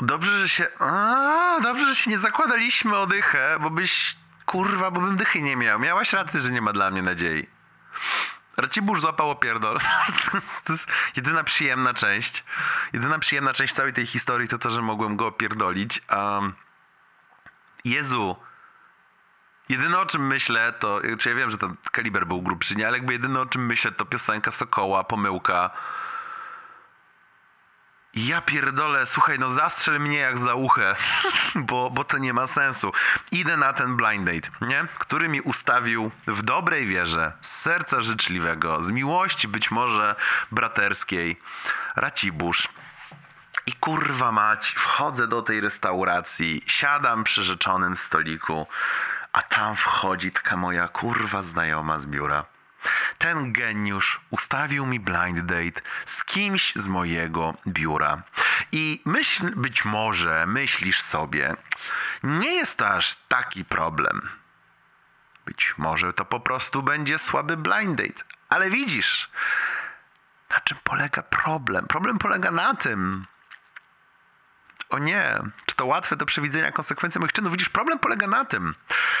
Dobrze, że się. A, dobrze, że się nie zakładaliśmy o dychę, bo byś. Kurwa, bo bym dychy nie miał. Miałaś rację, że nie ma dla mnie nadziei. Racibórz złapał opierdol. To jest jedyna przyjemna część. Jedyna przyjemna część całej tej historii to to, że mogłem go opierdolić. Um, Jezu. Jedyne o czym myślę to, czy ja wiem, że ten kaliber był grubszy, nie, ale jakby jedyne o czym myślę to piosenka Sokoła, pomyłka. Ja pierdolę, słuchaj, no zastrzel mnie jak za uchę, bo, bo to nie ma sensu. Idę na ten blind date, nie? Który mi ustawił w dobrej wierze, z serca życzliwego, z miłości być może braterskiej, Racibórz. I kurwa mać, wchodzę do tej restauracji, siadam przy rzeczonym stoliku, a tam wchodzi taka moja kurwa znajoma z biura. Ten geniusz ustawił mi blind date z kimś z mojego biura. I myśl, być może myślisz sobie, nie jest to aż taki problem. Być może to po prostu będzie słaby blind date. Ale widzisz, na czym polega problem? Problem polega na tym, o nie, czy to łatwe do przewidzenia konsekwencji moich czynów? Widzisz, problem polega na tym,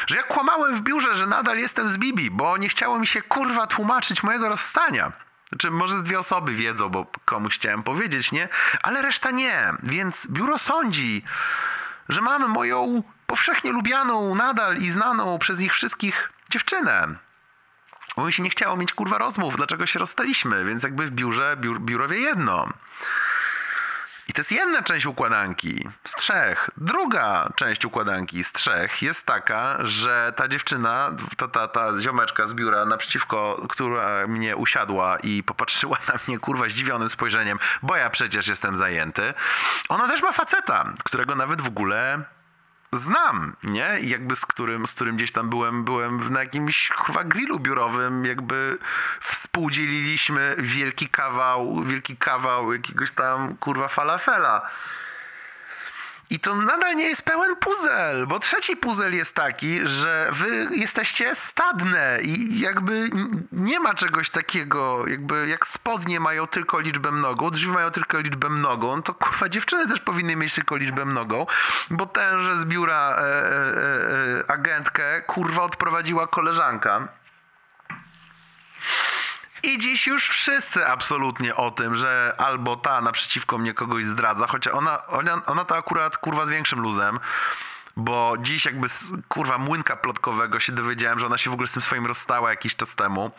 że ja kłamałem w biurze, że nadal jestem z Bibi, bo nie chciało mi się kurwa tłumaczyć mojego rozstania. Znaczy, może dwie osoby wiedzą, bo komuś chciałem powiedzieć, nie? Ale reszta nie. Więc biuro sądzi, że mamy moją powszechnie lubianą nadal i znaną przez nich wszystkich dziewczynę. Bo mi się nie chciało mieć kurwa rozmów, dlaczego się rozstaliśmy, więc jakby w biurze, biur, biurowie jedno. To jest jedna część układanki z trzech. Druga część układanki z trzech jest taka, że ta dziewczyna, ta, ta, ta ziomeczka z biura naprzeciwko, która mnie usiadła i popatrzyła na mnie kurwa zdziwionym spojrzeniem, bo ja przecież jestem zajęty, ona też ma faceta, którego nawet w ogóle znam, nie? Jakby z którym, z którym gdzieś tam byłem, byłem na jakimś chyba grillu biurowym, jakby współdzieliliśmy wielki kawał, wielki kawał jakiegoś tam kurwa falafela. I to nadal nie jest pełen puzzle, bo trzeci puzzle jest taki, że wy jesteście stadne i jakby nie ma czegoś takiego, jakby jak spodnie mają tylko liczbę mnogą, drzwi mają tylko liczbę mnogą, to kurwa dziewczyny też powinny mieć tylko liczbę mnogą, bo tenże z biura e, e, e, agentkę kurwa odprowadziła koleżanka. I dziś już wszyscy absolutnie o tym, że albo ta naprzeciwko mnie kogoś zdradza, chociaż ona, ona, ona to akurat kurwa z większym luzem, bo dziś jakby z kurwa młynka plotkowego się dowiedziałem, że ona się w ogóle z tym swoim rozstała jakiś czas temu.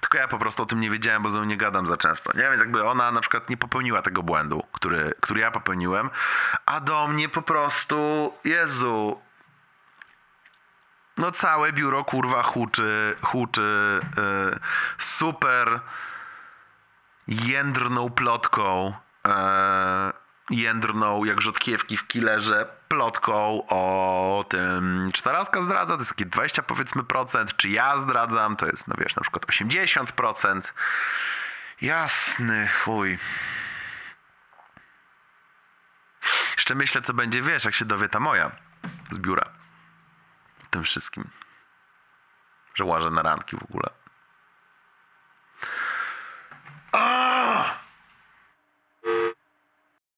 Tylko ja po prostu o tym nie wiedziałem, bo z nią nie gadam za często. Nie więc jakby ona na przykład nie popełniła tego błędu, który, który ja popełniłem, a do mnie po prostu, Jezu, no całe biuro kurwa huczy, huczy yy, super jędrną plotką, yy, jędrną jak rzodkiewki w killerze plotką o tym, czy ta laska zdradza, to jest takie 20 powiedzmy procent, czy ja zdradzam, to jest no wiesz na przykład 80%. Jasny chuj. Jeszcze myślę, co będzie, wiesz, jak się dowie ta moja z biura tym wszystkim. Że łażę na ranki w ogóle.